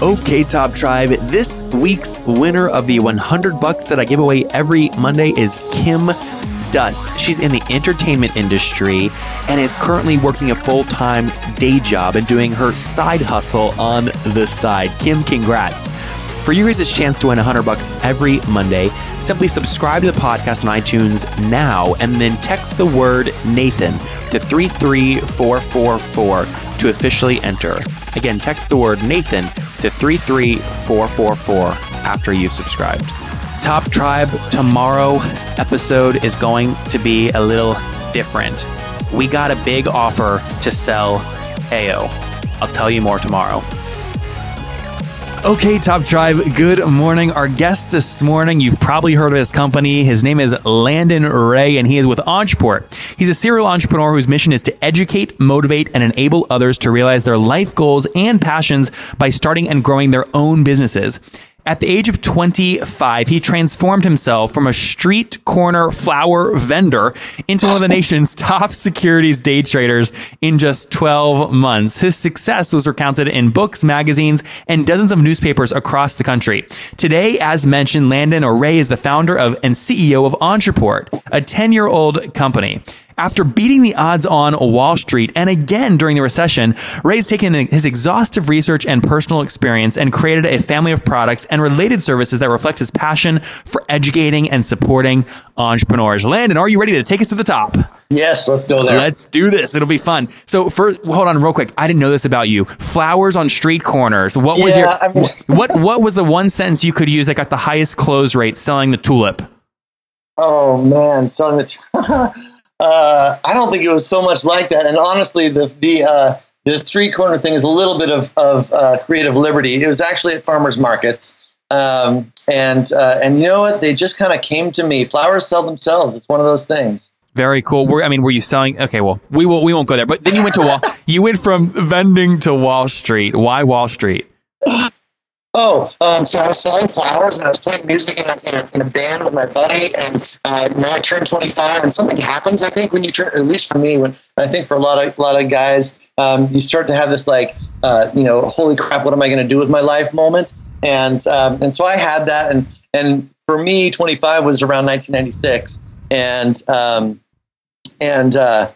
Okay, Top Tribe, this week's winner of the 100 bucks that I give away every Monday is Kim Dust. She's in the entertainment industry and is currently working a full time day job and doing her side hustle on the side. Kim, congrats. For you guys' chance to win 100 bucks every Monday, simply subscribe to the podcast on iTunes now and then text the word Nathan to 33444 to officially enter. Again, text the word Nathan to 33444 after you've subscribed. Top Tribe, tomorrow's episode is going to be a little different. We got a big offer to sell Heyo. I'll tell you more tomorrow. Okay, Top Tribe, good morning. Our guest this morning, you've probably heard of his company. His name is Landon Ray, and he is with Ontraport. He's a serial entrepreneur whose mission is to educate, motivate, and enable others to realize their life goals and passions by starting and growing their own businesses. At the age of 25, he transformed himself from a street corner flower vendor into one of the nation's top securities day traders in just 12 months. His success was recounted in books, magazines, and dozens of newspapers across the country. Today, as mentioned, Landon Ray is the founder of and CEO of Ontraport, a 10 year old company. After beating the odds on Wall Street and again during the recession, Ray's taken his exhaustive research and personal experience and created a family of products and related services that reflect his passion for educating and supporting entrepreneurs. Landon, are you ready to take us to the top? Yes, let's go there. Let's do this. It'll be fun. So, first, hold on, real quick. I didn't know this about you. Flowers on street corners. What was Yeah, your I mean- what? What was the one sentence you could use that got the highest close rate selling the tulip? oh man, selling the. uh, I don't think it was so much like that. And honestly, the the uh, the street corner thing is a little bit of of uh, creative liberty. It was actually at farmers markets. Um, and uh, and you know what? They just kind of came to me. Flowers sell themselves. It's one of those things. Very cool. Were, I mean, were you selling? Okay, well, we will. We won't go there. But then you went to Wall. you went from vending to Wall Street. Why Wall Street? Oh, um, so I was selling flowers and I was playing music in a, in a, in a band with my buddy. And uh, now I turned 25, and something happens. I think when you turn, at least for me, when I think for a lot of a lot of guys, um, you start to have this like, uh, you know, holy crap, what am I going to do with my life moment? And um, and so I had that, and and for me, 25 was around 1996, and um, and uh,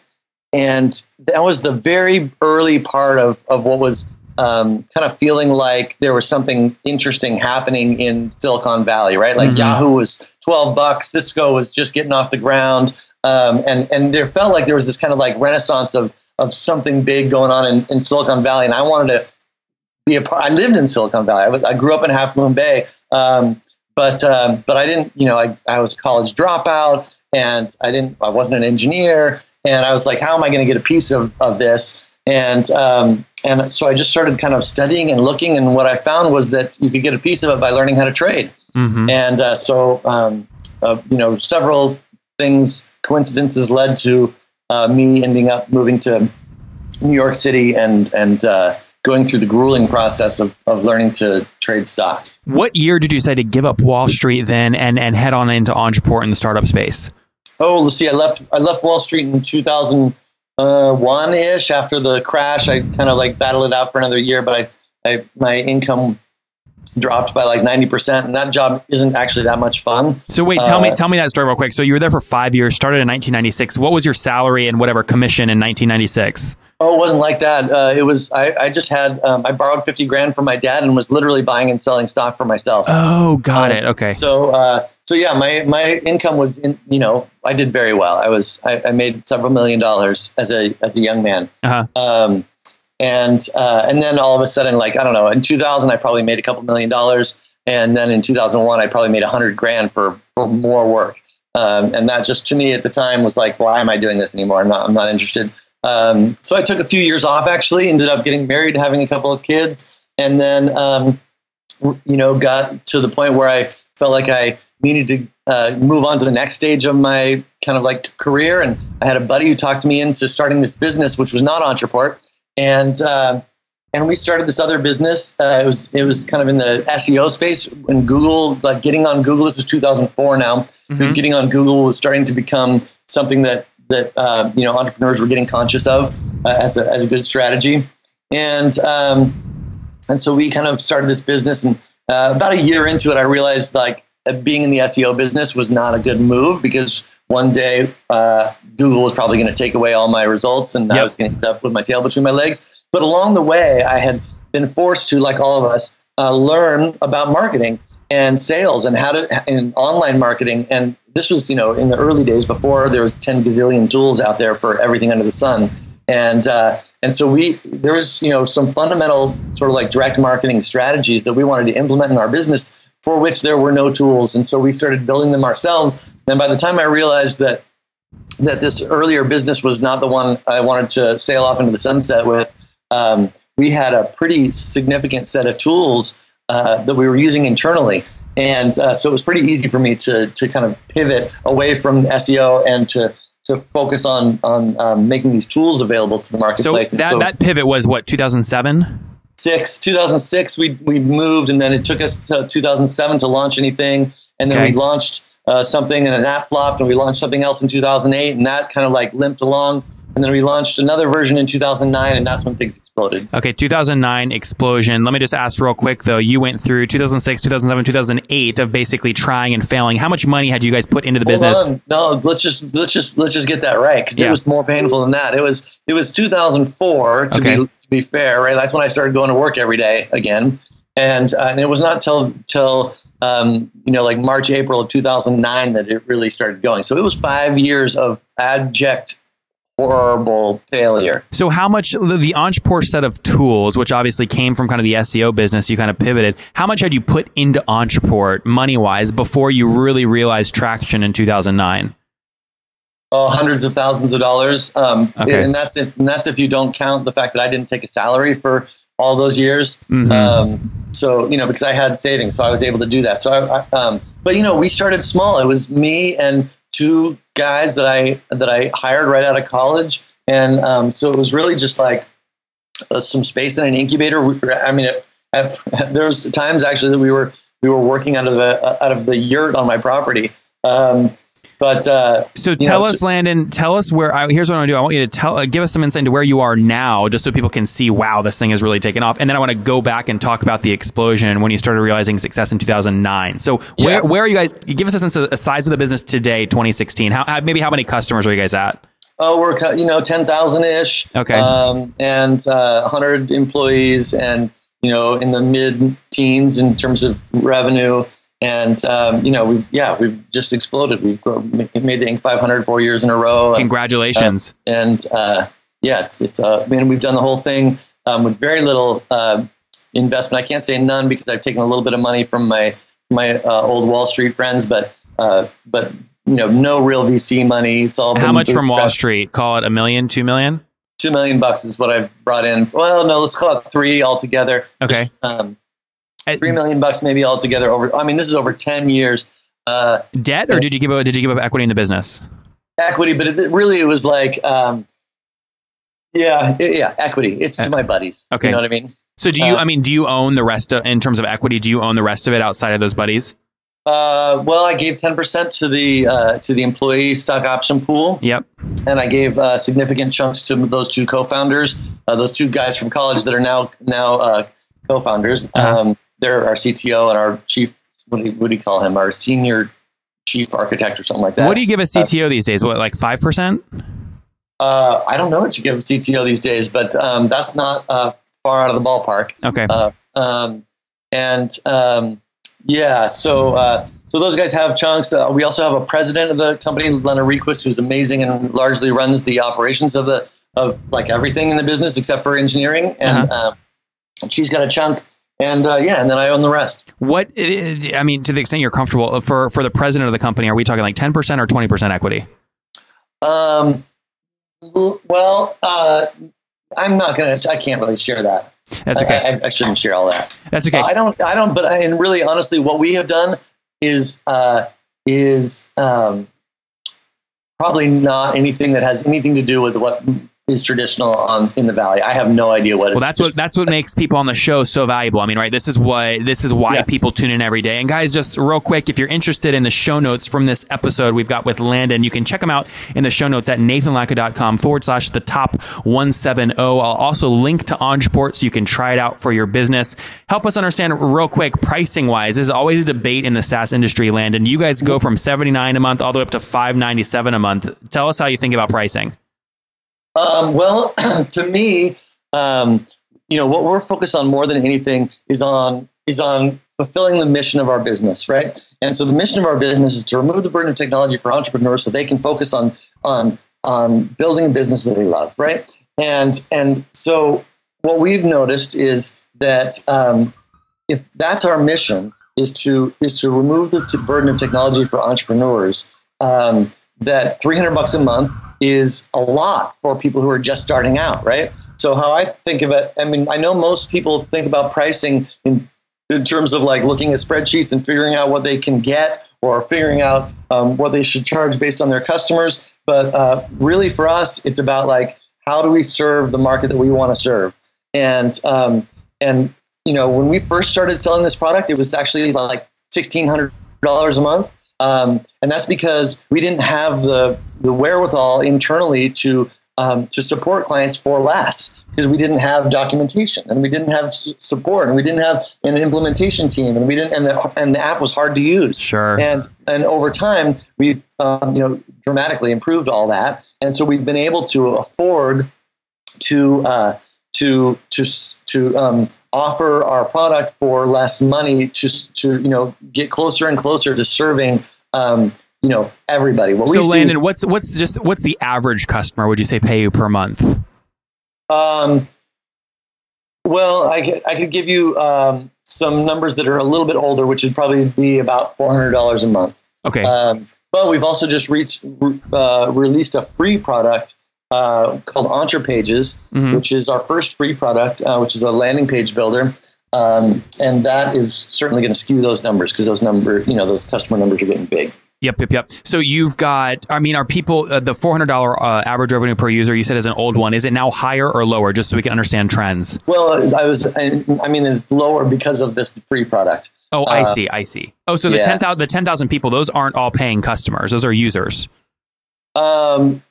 and that was the very early part of of what was um, kind of feeling like there was something interesting happening in Silicon Valley, right? Like Mhm. Yahoo was 12 bucks, Cisco was just getting off the ground. Um, and, and there felt like there was this kind of like renaissance of, of something big going on in, in Silicon Valley. And I wanted to be a part, I lived in Silicon Valley. I, was, I grew up in Half Moon Bay. Um, but, um, but I didn't, you know, I, I was a college dropout and I didn't, I wasn't an engineer. And I was like, how am I going to get a piece of, of this? And, um, and so I just started kind of studying and looking, and what I found was that you could get a piece of it by learning how to trade. Mm-hmm. And uh, so, um, uh, you know, several things, coincidences led to uh, me ending up moving to New York City and and uh, going through the grueling process of, of learning to trade stocks. What year did you decide to give up Wall Street then and and head on into Ontraport in the startup space? Oh, let's see. I left. I left Wall Street in 2001 ish. After the crash, I kind of like battled it out for another year, but I, I my income dropped by like 90 percent, and that job isn't actually that much fun. So wait, tell me Uh, tell me that story real quick. So you were there for five years, started in 1996. What was your salary and whatever commission in 1996? Oh, it wasn't like that. Uh, it was. I, I just had. Um, I borrowed 50 grand from my dad and was literally buying and selling stock for myself. Oh, got Um, it. Okay. So, uh, so yeah, my my income was, in, you know, I did very well. I was, I, I made several million dollars as a as a young man. Uh-huh. Um, and uh, and then all of a sudden, like I don't know, in 2000, I probably made a couple million dollars, and then in 2001, I probably made a hundred grand for for more work. Um, and that just to me at the time was like, why am I doing this anymore? I'm not, I'm not interested. Um, so I took a few years off. Actually, ended up getting married, having a couple of kids, and then um, you know, got to the point where I felt like I needed to uh, move on to the next stage of my kind of like career. And I had a buddy who talked me into starting this business, which was not Ontraport. And, uh, and we started this other business. Uh, it was it was kind of in the SEO space when Google, like getting on Google. This was 2004 now. Mhm. Getting on Google was starting to become something that that uh, you know entrepreneurs were getting conscious of uh, as a as a good strategy. And um, and so we kind of started this business. And uh, about a year into it, I realized like being in the SEO business was not a good move because one day uh, Google was probably going to take away all my results, and I was going to end up with my tail between my legs. But along the way, I had been forced to, like all of us, uh, learn about marketing and sales and how to and online marketing. And this was, you know, in the early days before there was ten gazillion tools out there for everything under the sun. And uh, and so we there was you know some fundamental sort of like direct marketing strategies that we wanted to implement in our business for which there were no tools. And so we started building them ourselves. And by the time I realized that that this earlier business was not the one I wanted to sail off into the sunset with, um, we had a pretty significant set of tools uh, that we were using internally. And uh, so it was pretty easy for me to, to kind of pivot away from SEO and to, to focus on, on um, making these tools available to the marketplace. And that, that pivot was what 2007. six 2006 we we moved and then it took us to 2007 to launch anything and then Okay. we launched uh, something and then that flopped and we launched something else in 2008 and that kind of like limped along and then we launched another version in 2009 and that's when things exploded Okay, 2009 explosion. Let me just ask real quick though. You went through 2006, 2007, 2008 of basically trying and failing. How much money had you guys put into the business? Hold on. no let's just let's just let's just get that right because Yeah. it was more painful than that it was it was 2004 to Okay. be to be fair right that's when I started going to work every day again and, uh, and it was not till till um, you know like March April of 2009 that it really started going so it was five years of abject horrible failure So how much the, the Ontraport set of tools, which obviously came from kind of the SEO business, you kind of pivoted. How much had you put into Ontraport money wise before you really realized traction in 2009? oh, hundreds of thousands of dollars. Um, Okay. and that's if and that's if you don't count the fact that I didn't take a salary for all those years. Mhm. Um, so you know, because I had savings, so I was able to do that. So, I, I, um, but you know, we started small. It was me and two guys that I that I hired right out of college, and um, so it was really just like uh, some space in an incubator. We- I mean, it, I've, there was times actually that we were we were working out of the out of the yurt on my property. Um, but uh, So tell know, us, so- Landon. Tell us where. I, here's what I want to do. I want you to tell, uh, give us some insight into where you are now, just so people can see. Wow, this thing has really taken off. And then I want to go back and talk about the explosion and when you started realizing success in 2009. So where Yeah. where are you guys? Give us a sense of the size of the business today, 2016. How, maybe how many customers are you guys at? Oh, we're you know ten thousand ish. Okay. Um, and uh, hundred employees, and you know in the mid teens in terms of revenue. And um, you know we yeah we've just exploded. We've grown, made the Inc. 500 four years in a row. Congratulations. and uh, yeah, it's it's uh, I mean we've done the whole thing um, with very little uh, investment. I can't say none because I've taken a little bit of money from my my uh, old Wall Street friends, but uh, but you know no real VC money. It's all how much from Wall. Street? Call it a million, two million. two million bucks is what I've brought in. Well, no, let's call it three altogether. Okay. Um, Uh, three million bucks maybe altogether over. I mean, this is over ten years. Uh, Debt, or did you give up? Did you give up equity in the business? equity, but it, really it was like, um, yeah, yeah, equity. It's to my buddies. Okay. you know what I mean. So do you? Uh, I mean, do you own the rest of in terms of equity? Do you own the rest of it outside of those buddies? Uh, well, I gave ten percent to the uh, to the employee stock option pool, Yep. and I gave uh, significant chunks to those two co-founders, uh, those two guys from college that are now now uh, co-founders. Uh-huh. Um, they're our CTO and our chief. What do, you, what do you call him? Our senior chief architect or something like that. What do you give a CTO these days? What, like five percent? Uh, I don't know what you give a CTO these days, but um, that's not uh, far out of the ballpark. Okay. Uh, um, and um, yeah, so uh, so those guys have chunks. Uh, we also have a president of the company, Lena Requist, who's amazing and largely runs the operations of the of like everything in the business except for engineering, and uh, she's got a chunk. And uh, yeah, and then I own the rest. What I mean, to the extent you're comfortable for for the president of the company, are we talking like ten percent or twenty percent equity? Um, well, uh, I'm not gonna. I can't really share that. That's okay. I, I, I shouldn't share all that. That's okay. Uh, I don't. I don't. But I, and really, honestly, what we have done is uh, is um, probably not anything that has anything to do with what is traditional on in the valley. I have no idea what. It is. Well, that's what that's what makes people on the show so valuable. I mean, right? This is what this is why Yeah. people tune in every day. And guys, just real quick, if you're interested in the show notes from this episode we've got with Landon, you can check them out in the show notes at nathanlatka.com forward slash the top one seven zero. I'll also link to Ontraport so you can try it out for your business. Help us understand real quick pricing wise. There's always a debate in the SaaS industry, Landon. You guys go from seventy nine a month all the way up to five ninety seven a month. Tell us how you think about pricing. Um, well, to me, um, you know, what we're focused on more than anything is on is on fulfilling the mission of our business, right? And so the mission of our business is to remove the burden of technology for entrepreneurs so they can focus on on on building a business that they love, right? And and so what we've noticed is that um, if that's our mission is to is to remove the t- burden of technology for entrepreneurs, um, that 300 bucks a month is a lot for people who are just starting out, right? So how I think of it, I mean, I know most people think about pricing in in terms of like looking at spreadsheets and figuring out what they can get or figuring out um, what they should charge based on their customers. But uh, really, for us, it's about like how do we serve the market that we want to serve, and um, and you know when we first started selling this product, it was actually like sixteen hundred dollars a month. Um, and that's because we didn't have the the wherewithal internally to um, to support clients for less because we didn't have documentation and we didn't have s- support and we didn't have an implementation team and we didn't and the and the app was hard to use. Sure. And and over time we've um, you know dramatically improved all that, and so we've been able to afford to uh, to to to um, offer our product for less money to to you know get closer and closer to serving um, you know everybody. What we So see- Landon, what's what's just what's the average customer would you say pay you per month? Um, well, I could, I could give you um, some numbers that are a little bit older, which would probably be about four hundred dollars a month. Okay. Um, but we've also just reached, uh, released a free product uh, called Ontrapages, Mhm. which is our first free product, uh, which is a landing page builder. Um, and that is certainly going to skew those numbers because those number, you know, those customer numbers are getting big. Yep, yep, yep. So you've got, I mean, are people, uh, the $400 uh, average revenue per user you said is an old one. Is it now higher or lower just so we can understand trends? Well, I was, I, I mean, it's lower because of this free product. Oh, I Uh, see, I see. Oh, so the yeah. 10,000 the 10,000 people, those aren't all paying customers. Those are users. Um,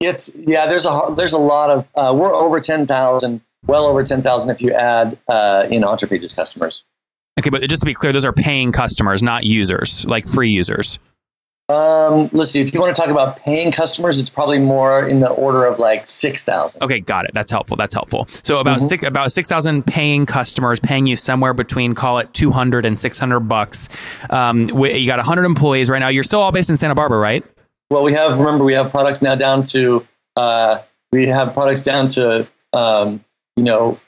it's yeah. There's a there's a lot of uh, we're over ten thousand, well over ten thousand if you add uh, in Ontrapages customers. Okay, but just to be clear, those are paying customers, not users, like free users. Um, let's see. If you want to talk about paying customers, it's probably more in the order of like six thousand. Okay, got it. That's helpful. That's helpful. So about Mhm. six about six thousand paying customers, paying you somewhere between call it two hundred and six hundred bucks. Um, you got hundred employees right now. You're still all based in Santa Barbara, right? Well, we have remember we have products now down to uh, we have products down to um, you know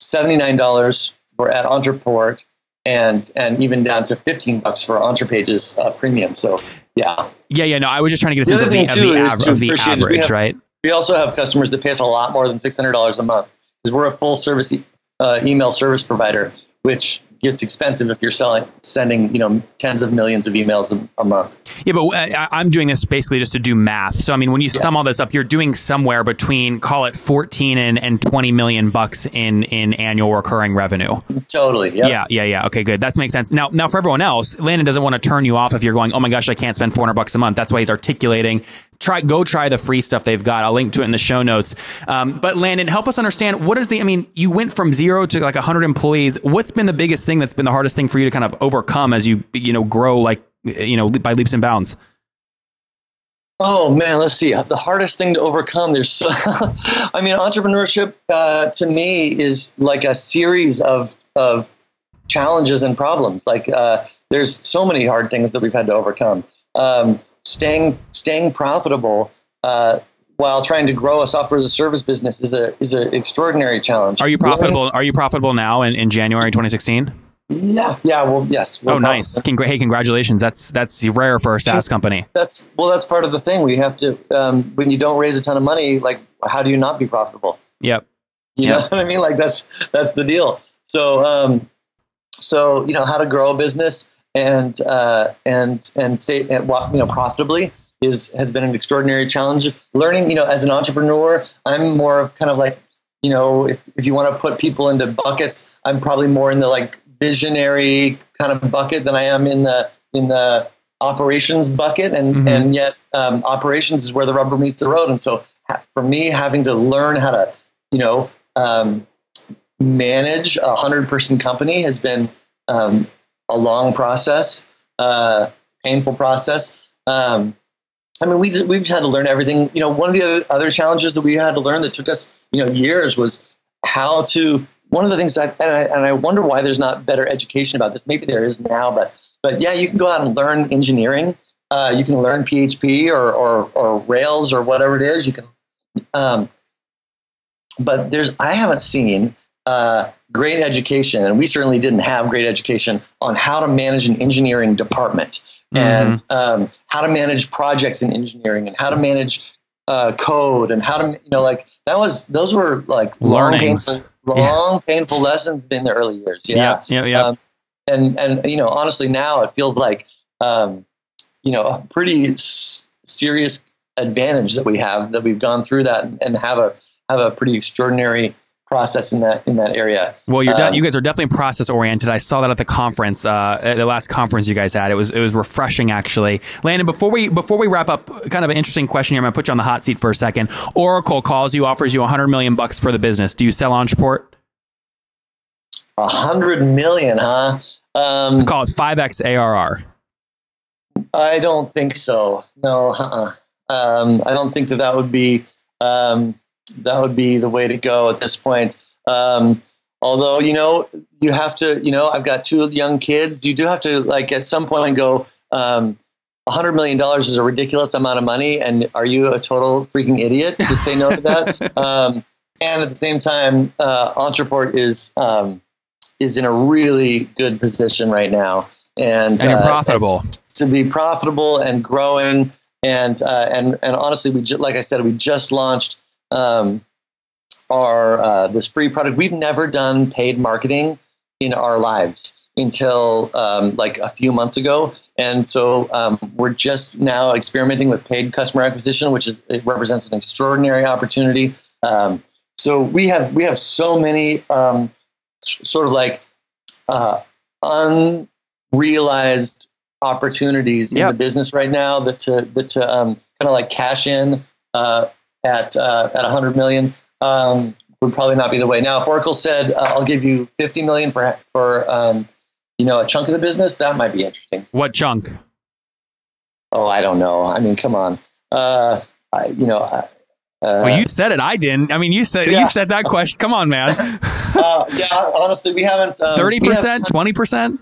seventy nine dollars for at Ontraport and and even down to fifteen bucks for Ontrapages uh, premium. So yeah. Yeah, yeah. No, I was just trying to get a The sense of the, of the, av- to of the is we average, have- right? We also have customers that pay us a lot more than six hundred dollars a month because we're a full service e- uh, email service provider, which gets expensive if you're selling sending you know tens of millions of emails a, a month. Yeah, but uh, I, I'm doing this basically just to do math. So I mean, when you sum all this up, you're doing somewhere between call it 14 and, and 20 million bucks in in annual recurring revenue. Totally. Yep. Yeah, yeah, yeah. Okay, good. That makes sense. Now, now for everyone else, Landon doesn't want to turn you off if you're going, oh my gosh, I can't spend 400 bucks a month. That's why he's articulating. Try, go try the free stuff they've got. I'll link to it in the show notes. Um, but Landon, help us understand what is the. I mean, you went from zero to like 100 employees. What's been the biggest thing that's been the hardest thing for you to kind of overcome as you you know grow like you know by leaps and bounds? Oh man, let's see. The hardest thing to overcome. There's so. I mean, entrepreneurship uh, to me is like a series of of challenges and problems. Like uh, there's so many hard things that we've had to overcome. Um, staying staying profitable uh, while trying to grow a software as a service business is a is an extraordinary challenge. Are you Really? profitable? Are you profitable now in, in January 2016? Yeah, yeah. Well, yes. Oh, nice. Congra- hey, congratulations. That's that's rare for a SaaS company. That's well. That's part of the thing. We have to um, when you don't raise a ton of money. Like, how do you not be profitable? Yep. You Yeah. know what I mean? Like that's that's the deal. So um, so you know how to grow a business and uh, and and stay you know profitably is has been an extraordinary challenge. Learning, you know, as an entrepreneur, I'm more of kind of like you know if if you want to put people into buckets, I'm probably more in the like visionary kind of bucket than I am in the in the operations bucket and Mhm. and yet um, operations is where the rubber meets the road and so ha- for me having to learn how to you know um, manage a hundred person company has been um, a long process, uh, painful process. Um, I mean, we we've had to learn everything. You know, one of the other, other challenges that we had to learn that took us, you know, years was how to. One of the things that, and I, and I wonder why there's not better education about this. Maybe there is now, but but yeah, you can go out and learn engineering. Uh, you can learn PHP or, or or Rails or whatever it is. You can, um, but there's I haven't seen uh, great education, and we certainly didn't have great education on how to manage an engineering department and um, how to manage projects in engineering and how to manage uh, code and how to you know like that was those were like long Learnings. painful, long painful lessons in the early years. Yeah, yeah, yeah. Um, and and you know honestly now it feels like um, you know a pretty s- serious advantage that we have that we've gone through that and, and have a have a pretty extraordinary process in that in that area. Well, you're de- Um, you guys are definitely process oriented. I saw that at the conference, uh, at the last conference you guys had. It was it was refreshing, actually. Landon, before we before we wrap up, kind of an interesting question here. I'm gonna put you on the hot seat for a second. Oracle calls you, offers you 100 million bucks for the business. Do you sell Ontraport? A hundred million, huh? Um, Call it 5x ARR. I don't think so. No, uh-uh. um, I don't think that that would be um, that would be the way to go at this point. Um, although you know, you have to. You know, I've got two young kids. You do have to like at some point go. Um, a hundred million dollars is a ridiculous amount of money, and are you a total freaking idiot to say no to that? um, and at the same time, uh, Ontraport is um, is in a really good position right now, and And uh, profitable. to be profitable and growing and uh, and and honestly we ju- like I said we just launched um, our uh, this free product. We've never done paid marketing in our lives until um, like a few months ago. And so um, we're just now experimenting with paid customer acquisition which is it represents an extraordinary opportunity. Um, so we have we have so many um, sort of like uh, unrealized opportunities in the business right now that to that to um, kind of like cash in uh, at uh, at 100 million um, would probably not be the way. Now, if Oracle said uh, I'll give you 50 million for for um, you know a chunk of the business, that might be interesting. What chunk? Oh, I don't know. I mean, come on. Uh, I, you know. I- Uh, Well, you said it. I didn't. I mean, you said Yeah. you said that question. Come on, man. uh, yeah, honestly, we haven't. um, Thirty percent, twenty percent.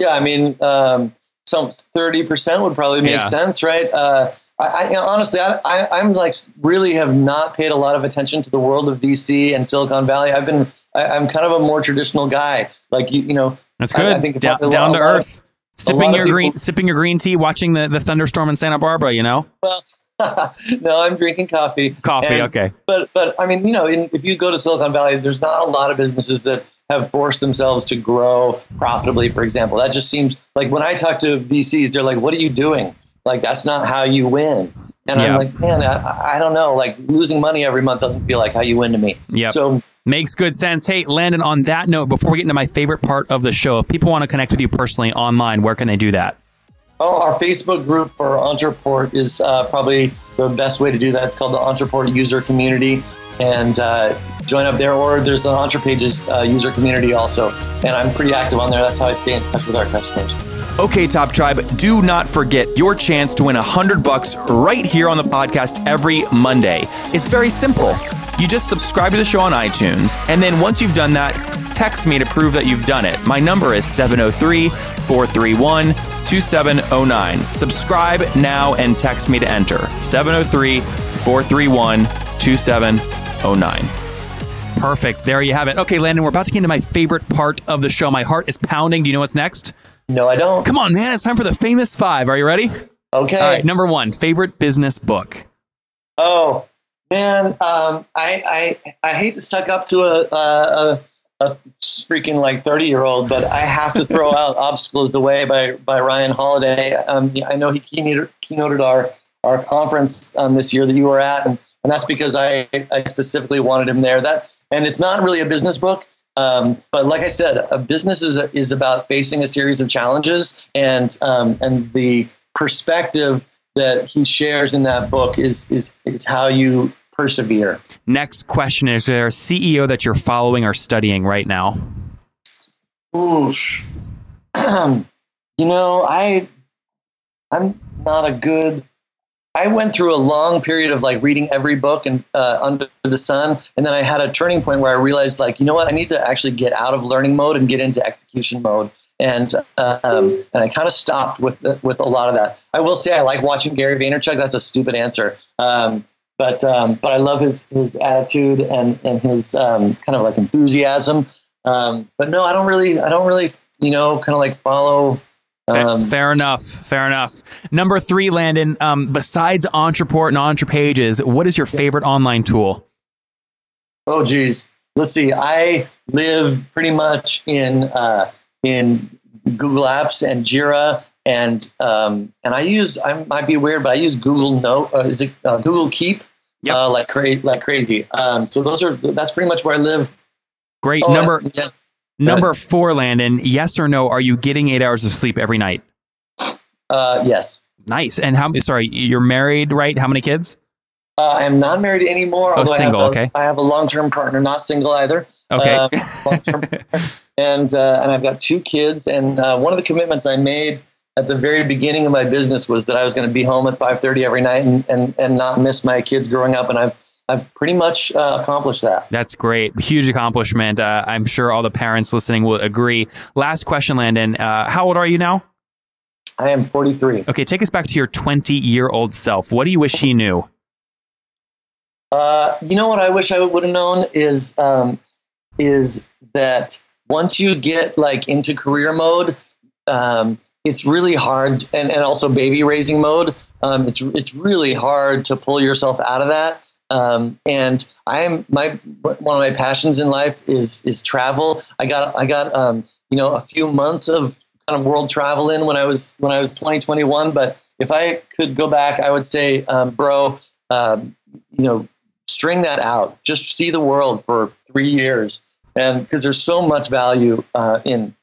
Yeah, I mean, um, some thirty percent would probably make Yeah. sense, right? Uh, I, I you know, honestly, I, I, I'm like really have not paid a lot of attention to the world of VC and Silicon Valley. I've been, I, I'm kind of a more traditional guy, like you, you know. That's good. I think down, down to lot of- earth. Sipping your people- green, sipping your green tea, watching the, the thunderstorm in Santa Barbara. You know, Well, no, I'm drinking coffee. coffee. And- okay. But but I mean, you know, in, if you go to Silicon Valley, there's not a lot of businesses that have forced themselves to grow profitably. For example, that just seems like when I talk to VCs, they're like, "What are you doing? Like that's not how you win." And Yeah. I'm like, man, I, I don't know. Like losing money every month doesn't feel like how you win to me. Yeah. So Makes good sense. Hey, Landon, on that note, before we get into my favorite part of the show, if people want to connect with you personally online, where can they do that? Oh, our Facebook group for Ontraport is uh, probably the best way to do that. It's called the Ontraport User Community, and uh, join up there. Or there's the Ontrapages uh, user community also, and I'm pretty active on there. That's how I stay in touch with our customers. Okay, Top Tribe, do not forget your chance to win a hundred bucks right here on the podcast every Monday. It's very simple. You just subscribe to the show on iTunes, and then once you've done that, text me to prove that you've done it. My number is 703 431 2709. Subscribe now and text me to enter 703 431 2709. Perfect. There you have it. Okay, Landon, we're about to get into my favorite part of the show. My heart is pounding. Do you know what's next? No, I don't. Come on, man. It's time for the famous five. Are you ready? Okay. All right. Number one, favorite business book. Oh, Man, um, I, I I hate to suck up to a a, a freaking like thirty year old, but I have to throw out "Obstacles the Way" by by Ryan Holiday. Um, I know he keynoted, keynoted our our conference um, this year that you were at, and, and that's because I I specifically wanted him there. That and it's not really a business book. Um, but like I said, a business is, is about facing a series of challenges, and um, and the perspective that he shares in that book is is is how you persevere. Next question is there a CEO that you're following or studying right now? Oof. you know, I I'm not a good I went through a long period of like reading every book and uh, under the sun, and then I had a turning point where I realized, like, you know what, I need to actually get out of learning mode and get into execution mode, and um, and I kind of stopped with with a lot of that. I will say I like watching Gary Vaynerchuk. That's a stupid answer, um, but um, but I love his his attitude and and his um, kind of like enthusiasm. Um, but no, I don't really I don't really you know kind of like follow um, fair enough. Fair enough. Number three, Landon. Um, besides Ontraport and Ontrapages, what is your favorite online tool? Oh, geez. Let's see. I live pretty much in uh, in Google Apps and Jira, and um, and I use. I might be weird, but I use Google Note. Uh, is it uh, Google Keep? Yep. Uh, like cra- like crazy. Um, so those are that's pretty much where I live. Great oh, number. Yeah. Number four, Landon, yes or no, are you getting eight hours of sleep every night? Uh, yes. Nice. And how, sorry, you're married, right? How many kids? Uh, I am not married anymore. Oh, single. I a, okay. I have a long-term partner, not single either. Okay. Uh, and uh, and I've got two kids. And uh, one of the commitments I made at the very beginning of my business was that I was going to be home at 5:30 every night and, and and not miss my kids growing up. And I've I've pretty much uh, accomplished that. That's great. Huge accomplishment. Uh, I'm sure all the parents listening will agree. Last question, Landon. Uh, how old are you now? I am 43. Okay, take us back to your 20 year old self. What do you wish he knew? Uh, you know what I wish I would have known is um, is that once you get like into career mode, um, it's really hard, and, and also baby raising mode. Um, it's it's really hard to pull yourself out of that. Um, and I am my one of my passions in life is is travel. I got I got um, you know a few months of kind of world travel in when I was when I was 2021. But if I could go back, I would say, um, bro, um, you know, string that out. Just see the world for three years, and because there's so much value uh, in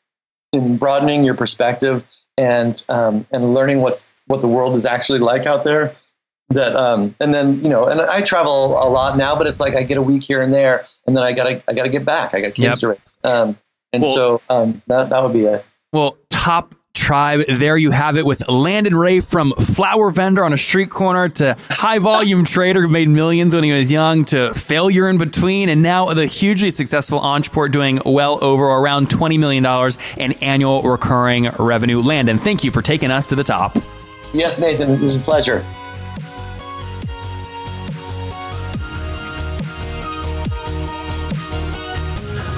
in broadening your perspective and um, and learning what's what the world is actually like out there that um and then you know and i travel a lot now but it's like i get a week here and there and then i gotta i gotta get back. I got kids yep. to raise. Um and well, so um that that would be a well top tribe there you have it with landon ray from flower vendor on a street corner to high volume trader who made millions when he was young to failure in between and now the hugely successful Ontraport doing well over around $20 million in annual recurring revenue. Landon thank you for taking us to the top. Yes nathan it was a pleasure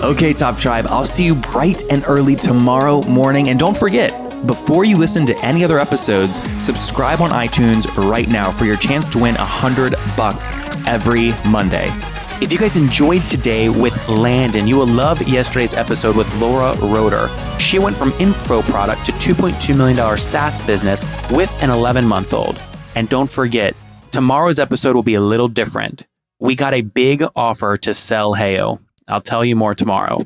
Okay, Top Tribe, I'll see you bright and early tomorrow morning. And don't forget, before you listen to any other episodes, subscribe on iTunes right now for your chance to win a hundred bucks every Monday. If you guys enjoyed today with Landon, you will love yesterday's episode with Laura Roeder. She went from info product to $2.2 million SaaS business with an 11 month old. And don't forget, tomorrow's episode will be a little different. We got a big offer to sell Heyo. I'll tell you more tomorrow.